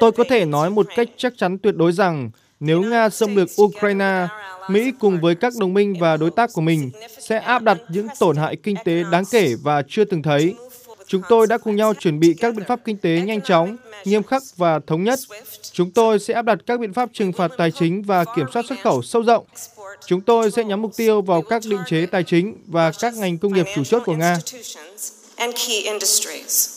Tôi có thể nói một cách chắc chắn tuyệt đối rằng nếu Nga xâm lược Ukraine, Mỹ cùng với các đồng minh và đối tác của mình sẽ áp đặt những tổn hại kinh tế đáng kể và chưa từng thấy. Chúng tôi đã cùng nhau chuẩn bị các biện pháp kinh tế nhanh chóng, nghiêm khắc và thống nhất. Chúng tôi sẽ áp đặt các biện pháp trừng phạt tài chính và kiểm soát xuất khẩu sâu rộng. Chúng tôi sẽ nhắm mục tiêu vào các định chế tài chính và các ngành công nghiệp chủ chốt của Nga. and key industries.